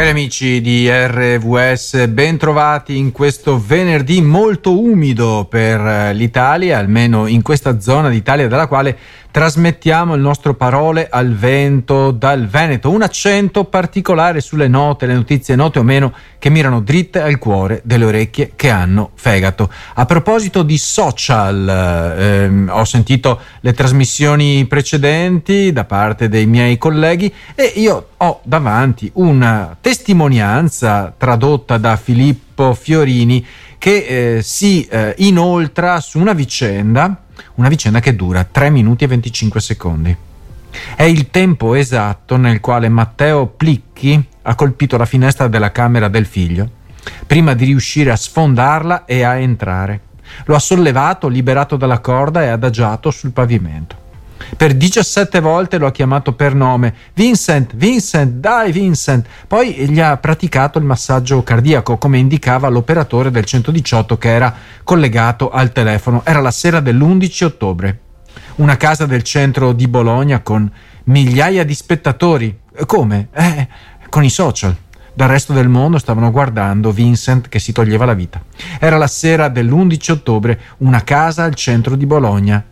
Cari amici di RVS, ben trovati in questo venerdì molto umido per l'Italia, almeno in questa zona d'Italia dalla quale trasmettiamo il nostro parole al vento dal Veneto, un accento particolare sulle note, le notizie note o meno che mirano dritte al cuore delle orecchie che hanno fegato. A proposito di social, ehm, ho sentito le trasmissioni precedenti da parte dei miei colleghi e io ho davanti una testimonianza tradotta da Filippo Fiorini che eh, si eh, inoltra su una vicenda una vicenda che dura 3 minuti e 25 secondi. È il tempo esatto nel quale Matteo Plicchi ha colpito la finestra della camera del figlio, prima di riuscire a sfondarla e a entrare. Lo ha sollevato, liberato dalla corda e adagiato sul pavimento. Per 17 volte lo ha chiamato per nome. Vincent, Vincent, dai Vincent. Poi gli ha praticato il massaggio cardiaco, come indicava l'operatore del 118 che era collegato al telefono. Era la sera dell'11 ottobre. Una casa del centro di Bologna con migliaia di spettatori. Come? Eh, con i social dal resto del mondo stavano guardando Vincent che si toglieva la vita. Era la sera dell'11 ottobre, una casa al centro di Bologna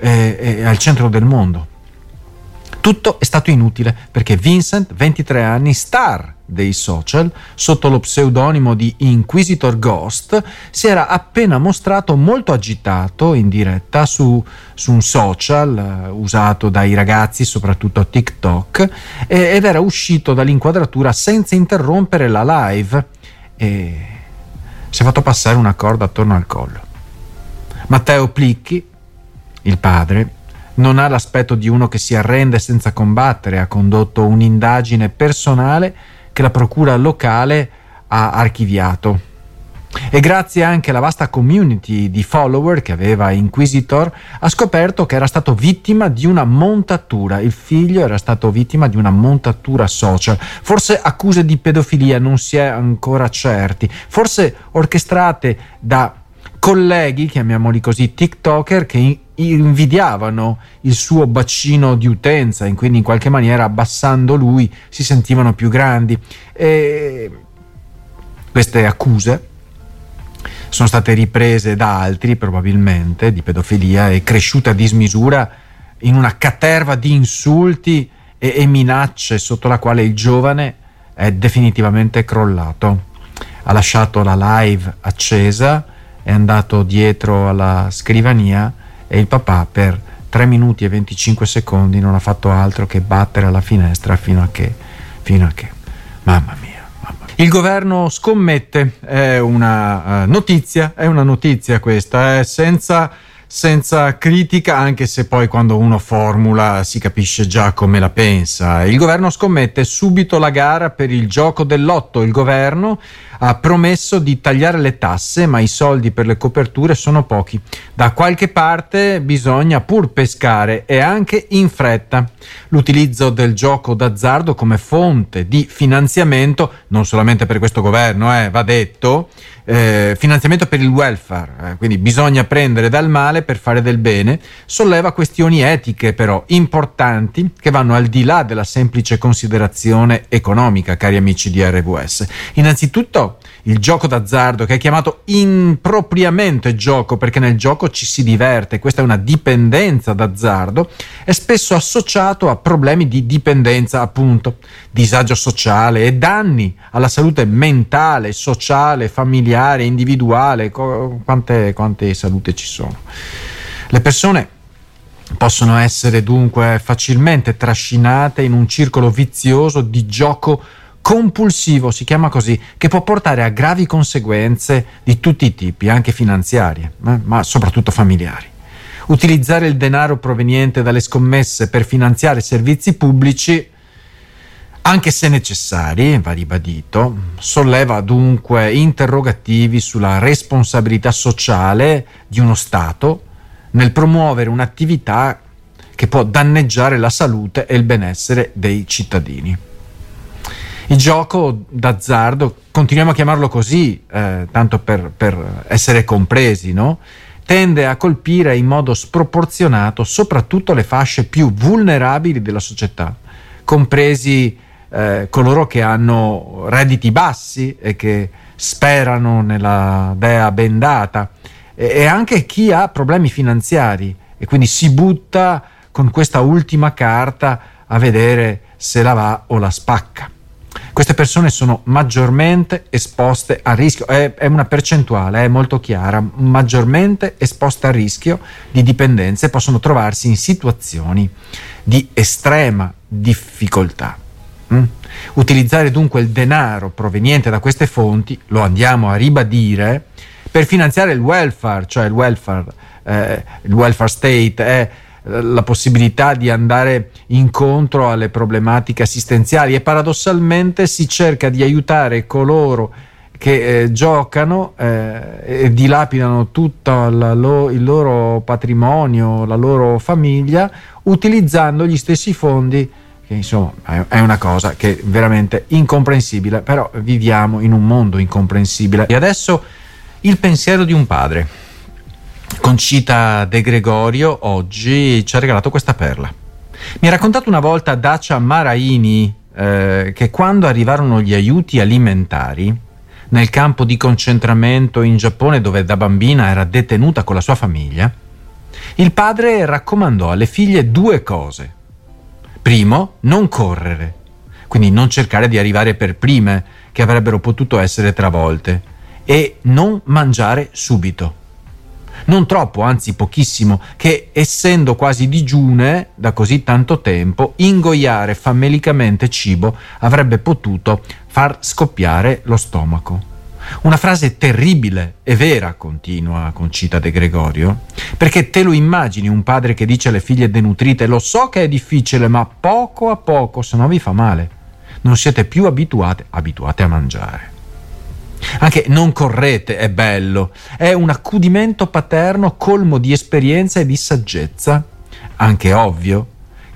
eh, eh, al centro del mondo. Tutto è stato inutile perché Vincent, 23 anni, star dei social, sotto lo pseudonimo di Inquisitor Ghost, si era appena mostrato molto agitato in diretta su, su un social uh, usato dai ragazzi, soprattutto TikTok, eh, ed era uscito dall'inquadratura senza interrompere la live e si è fatto passare una corda attorno al collo. Matteo Plicchi, il padre non ha l'aspetto di uno che si arrende senza combattere, ha condotto un'indagine personale che la procura locale ha archiviato. E grazie anche alla vasta community di follower che aveva Inquisitor, ha scoperto che era stato vittima di una montatura. Il figlio era stato vittima di una montatura social. Forse accuse di pedofilia, non si è ancora certi. Forse orchestrate da colleghi, chiamiamoli così, TikToker, che invidiavano il suo bacino di utenza e quindi in qualche maniera abbassando lui si sentivano più grandi. E queste accuse sono state riprese da altri probabilmente di pedofilia e cresciute a dismisura in una caterva di insulti e, e minacce sotto la quale il giovane è definitivamente crollato. Ha lasciato la live accesa, è andato dietro alla scrivania e il papà per 3 minuti e 25 secondi non ha fatto altro che battere alla finestra fino a che, fino a che, mamma mia. Il governo scommette, è una uh, notizia, è una notizia questa, eh, senza senza critica, anche se poi quando uno formula si capisce già come la pensa. Il governo scommette subito la gara per il gioco dell'otto. Il governo ha promesso di tagliare le tasse, ma i soldi per le coperture sono pochi. Da qualche parte bisogna pur pescare e anche in fretta. L'utilizzo del gioco d'azzardo come fonte di finanziamento, non solamente per questo governo, eh, va detto, eh, finanziamento per il welfare, eh, quindi bisogna prendere dal male per fare del bene, solleva questioni etiche però importanti che vanno al di là della semplice considerazione economica, cari amici di RWS. Innanzitutto il gioco d'azzardo che è chiamato impropriamente gioco perché nel gioco ci si diverte, questa è una dipendenza d'azzardo, è spesso associato a problemi di dipendenza appunto, disagio sociale e danni alla salute mentale, sociale, familiare individuale, quante, quante salute ci sono. Le persone possono essere dunque facilmente trascinate in un circolo vizioso di gioco compulsivo, si chiama così, che può portare a gravi conseguenze di tutti i tipi, anche finanziarie, eh, ma soprattutto familiari. Utilizzare il denaro proveniente dalle scommesse per finanziare servizi pubblici anche se necessari, va ribadito, solleva dunque interrogativi sulla responsabilità sociale di uno Stato nel promuovere un'attività che può danneggiare la salute e il benessere dei cittadini. Il gioco d'azzardo, continuiamo a chiamarlo così, eh, tanto per, per, essere compresi, no? tende a colpire in modo sproporzionato soprattutto le fasce più vulnerabili della società, compresi eh, coloro che hanno redditi bassi e che sperano nella dea bendata e, e anche chi ha problemi finanziari e quindi si butta con questa ultima carta a vedere se la va o la spacca. Queste persone sono maggiormente esposte a rischio, è, è, una percentuale, è molto chiara, maggiormente esposte a rischio di dipendenza e possono trovarsi in situazioni di estrema difficoltà. Mm? Utilizzare dunque il denaro proveniente da queste fonti, lo andiamo a ribadire, per finanziare il welfare, cioè il welfare, eh, il welfare state è la possibilità di andare incontro alle problematiche assistenziali e paradossalmente si cerca di aiutare coloro che eh, giocano eh, e dilapidano tutto lo, il loro patrimonio, la loro famiglia, utilizzando gli stessi fondi che insomma è una cosa che è veramente incomprensibile, però viviamo in un mondo incomprensibile. E adesso il pensiero di un padre. Concita De Gregorio oggi ci ha regalato questa perla. Mi ha raccontato una volta Dacia Maraini eh, che quando arrivarono gli aiuti alimentari nel campo di concentramento in Giappone dove da bambina era detenuta con la sua famiglia, il padre raccomandò alle figlie due cose. Primo, non correre, quindi non cercare di arrivare per prime che avrebbero potuto essere travolte, e non mangiare subito non troppo, anzi pochissimo, che essendo quasi digiune da così tanto tempo, ingoiare famelicamente cibo avrebbe potuto far scoppiare lo stomaco. Una frase terribile e vera, continua Concita De Gregorio, perché te lo immagini un padre che dice alle figlie denutrite lo so che è difficile, ma poco a poco, se no vi fa male. Non siete più abituate, abituate a mangiare. Anche non correte è bello, è un accudimento paterno colmo di esperienza e di saggezza. Anche ovvio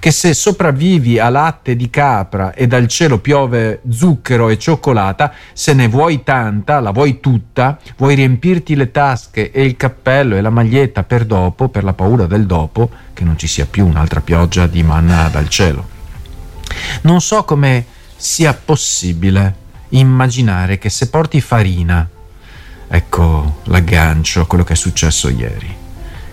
che se sopravvivi a latte di capra e dal cielo piove zucchero e cioccolata, se ne vuoi tanta, la vuoi tutta, vuoi riempirti le tasche e il cappello e la maglietta per dopo, per la paura del dopo, che non ci sia più un'altra pioggia di manna dal cielo. Non so come sia possibile immaginare che se porti farina, ecco l'aggancio a quello che è successo ieri,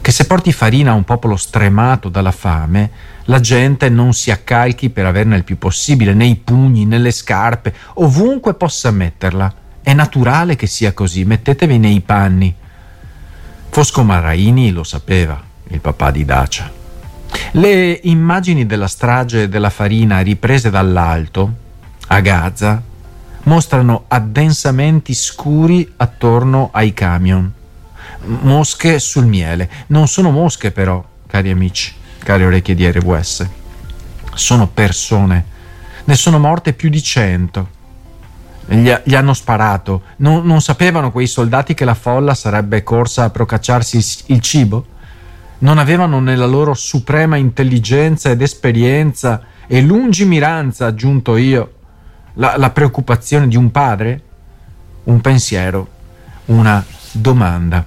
che se porti farina a un popolo stremato dalla fame, la gente non si accalchi per averne il più possibile, nei pugni, nelle scarpe, ovunque possa metterla. È naturale che sia così, mettetevi nei panni. Fosco Maraini lo sapeva, il papà di Dacia. Le immagini della strage della farina riprese dall'alto, a Gaza, mostrano addensamenti scuri attorno ai camion. Mosche sul miele. Non sono mosche però, cari amici, cari orecchie di RWS. Sono persone. Ne sono morte più di cento. Gli, gli hanno sparato. Non, non, sapevano quei soldati che la folla sarebbe corsa a procacciarsi il, il cibo? Non avevano nella loro suprema intelligenza ed esperienza e lungimiranza, aggiunto io, la, la preoccupazione di un padre, un pensiero, una domanda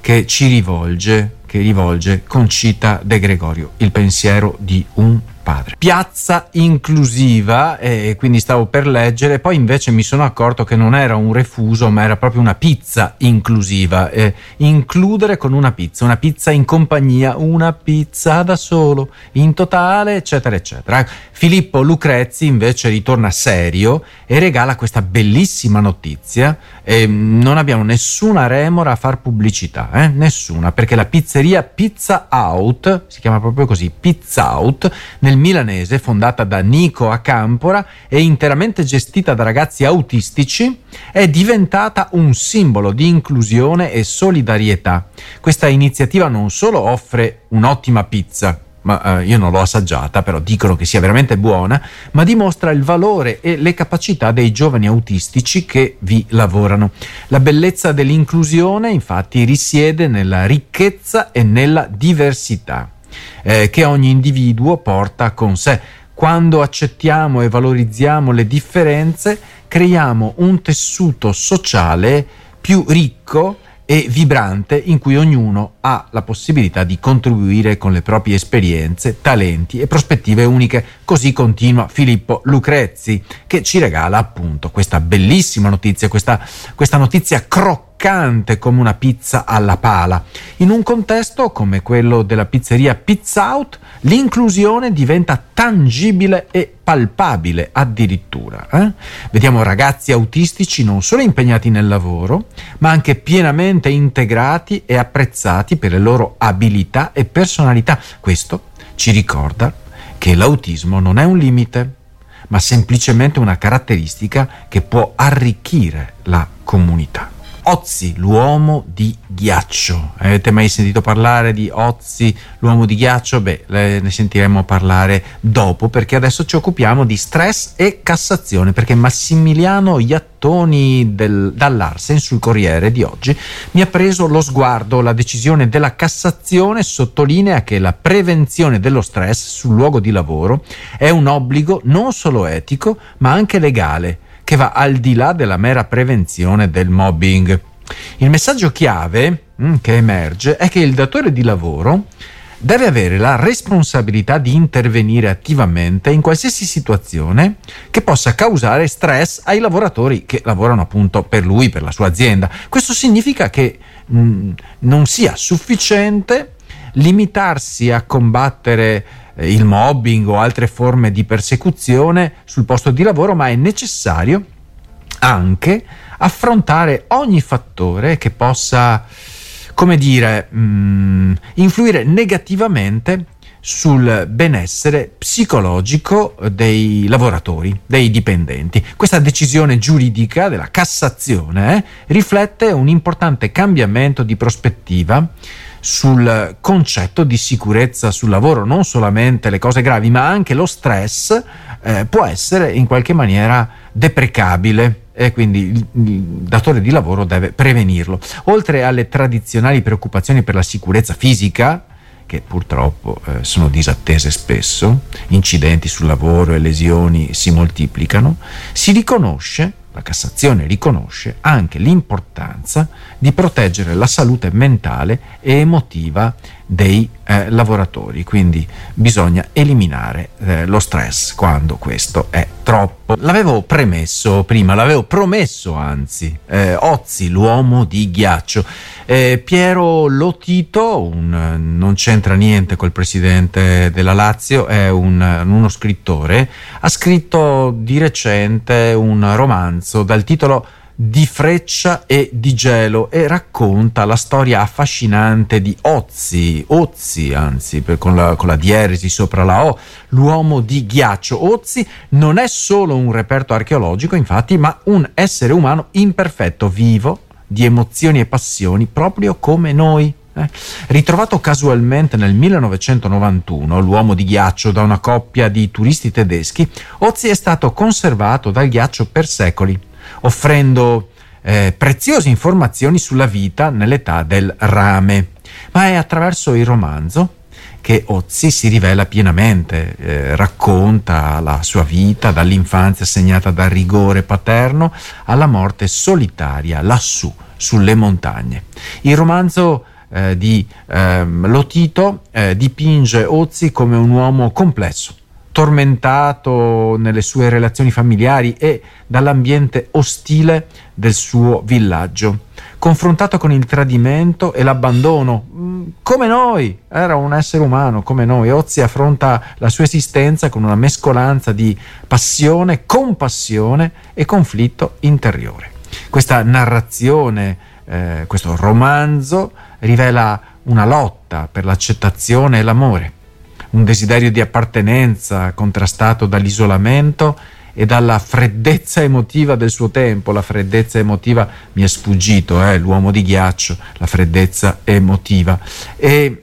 che ci rivolge, che rivolge Concita De Gregorio, il pensiero di un padre. Piazza inclusiva, e quindi stavo per leggere, poi invece mi sono accorto che non era un refuso, ma era proprio una pizza inclusiva. Eh, includere con una pizza, una pizza in compagnia, una pizza da solo, in totale, eccetera, eccetera. Filippo Lucrezzi invece ritorna serio e regala questa bellissima notizia. Eh, non abbiamo nessuna remora a far pubblicità, eh? nessuna, perché la pizzeria Pizza Out, si chiama proprio così, Pizza Out, nel nel milanese, fondata da Nico Acampora e interamente gestita da ragazzi autistici, è diventata un simbolo di inclusione e solidarietà. Questa iniziativa non solo offre un'ottima pizza, ma eh, io non l'ho assaggiata, però dicono che sia veramente buona, ma dimostra il valore e le capacità dei giovani autistici che vi lavorano. La bellezza dell'inclusione infatti risiede nella ricchezza e nella diversità eh, che ogni individuo porta con sé. Quando accettiamo e valorizziamo le differenze, creiamo un tessuto sociale più ricco e vibrante in cui ognuno ha la possibilità di contribuire con le proprie esperienze, talenti e prospettive uniche. Così continua Filippo Lucrezzi, che ci regala appunto questa bellissima notizia, questa, questa notizia croccante croccante come una pizza alla pala. In un contesto come quello della pizzeria Pizza Out, l'inclusione diventa tangibile e palpabile addirittura. Eh? Vediamo ragazzi autistici non solo impegnati nel lavoro, ma anche pienamente integrati e apprezzati per le loro abilità e personalità. Questo ci ricorda che l'autismo non è un limite, ma semplicemente una caratteristica che può arricchire la comunità. Ozzy, l'uomo di ghiaccio. Avete mai sentito parlare di Ozzy, l'uomo di ghiaccio? Beh, ne sentiremo parlare dopo perché adesso ci occupiamo di stress e Cassazione perché Massimiliano Iattoni del, dall'Arsen sul Corriere di oggi mi ha preso lo sguardo. La decisione della Cassazione sottolinea che la prevenzione dello stress sul luogo di lavoro è un obbligo non solo etico ma anche legale che va al di là della mera prevenzione del mobbing. Il messaggio chiave mm, che emerge è che il datore di lavoro deve avere la responsabilità di intervenire attivamente in qualsiasi situazione che possa causare stress ai lavoratori che lavorano appunto per lui, per la sua azienda. Questo significa che mh, mm, non sia sufficiente limitarsi a combattere il mobbing o altre forme di persecuzione sul posto di lavoro, ma è necessario anche affrontare ogni fattore che possa, come dire, mh, mm, influire negativamente sul benessere psicologico dei lavoratori, dei dipendenti. Questa decisione giuridica della Cassazione eh, riflette un importante cambiamento di prospettiva sul concetto di sicurezza sul lavoro, non solamente le cose gravi, ma anche lo stress eh, può essere in qualche maniera deprecabile e quindi il, datore di lavoro deve prevenirlo. Oltre alle tradizionali preoccupazioni per la sicurezza fisica, che purtroppo eh, sono disattese spesso, incidenti sul lavoro e lesioni si moltiplicano, si riconosce la Cassazione riconosce anche l'importanza di proteggere la salute mentale e emotiva dei eh, lavoratori, quindi bisogna eliminare eh, lo stress quando questo è troppo. L'avevo premesso prima, l'avevo promesso anzi, eh, Ozzi, l'uomo di ghiaccio. Eh, Piero Lotito, un, non c'entra niente col presidente della Lazio, è un, uno scrittore, ha scritto di recente un romanzo dal titolo di freccia e di gelo e racconta la storia affascinante di Ozzi, Ozzi anzi, per, con, la, con la dieresi sopra la O, l'uomo di ghiaccio. Ozzi non è solo un reperto archeologico, infatti, ma un essere umano imperfetto, vivo, di emozioni e passioni, proprio come noi. Eh? Ritrovato casualmente nel 1991, l'uomo di ghiaccio da una coppia di turisti tedeschi, Ozzi è stato conservato dal ghiaccio per secoli offrendo eh, preziose informazioni sulla vita nell'età del rame. Ma è attraverso il romanzo che Ozzi si rivela pienamente, eh, racconta la sua vita dall'infanzia segnata dal rigore paterno alla morte solitaria lassù sulle montagne. Il romanzo eh, di eh, Lotito eh, dipinge Ozzi come un uomo complesso, tormentato nelle sue relazioni familiari e dall'ambiente ostile del suo villaggio, confrontato con il tradimento e l'abbandono, come noi, era un essere umano come noi. Ozzi affronta la sua esistenza con una mescolanza di passione, compassione e conflitto interiore. Questa narrazione, eh, questo romanzo, rivela una lotta per l'accettazione e l'amore un desiderio di appartenenza contrastato dall'isolamento e dalla freddezza emotiva del suo tempo. La freddezza emotiva mi è sfuggito, eh, l'uomo di ghiaccio, la freddezza emotiva. E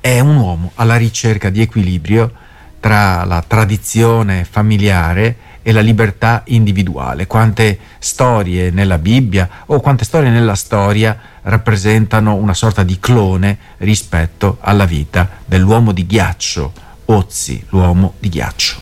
è un uomo alla ricerca di equilibrio tra la tradizione familiare e la libertà individuale. Quante storie nella Bibbia o quante storie nella storia rappresentano una sorta di clone rispetto alla vita dell'uomo di ghiaccio, Ozzi, l'uomo di ghiaccio.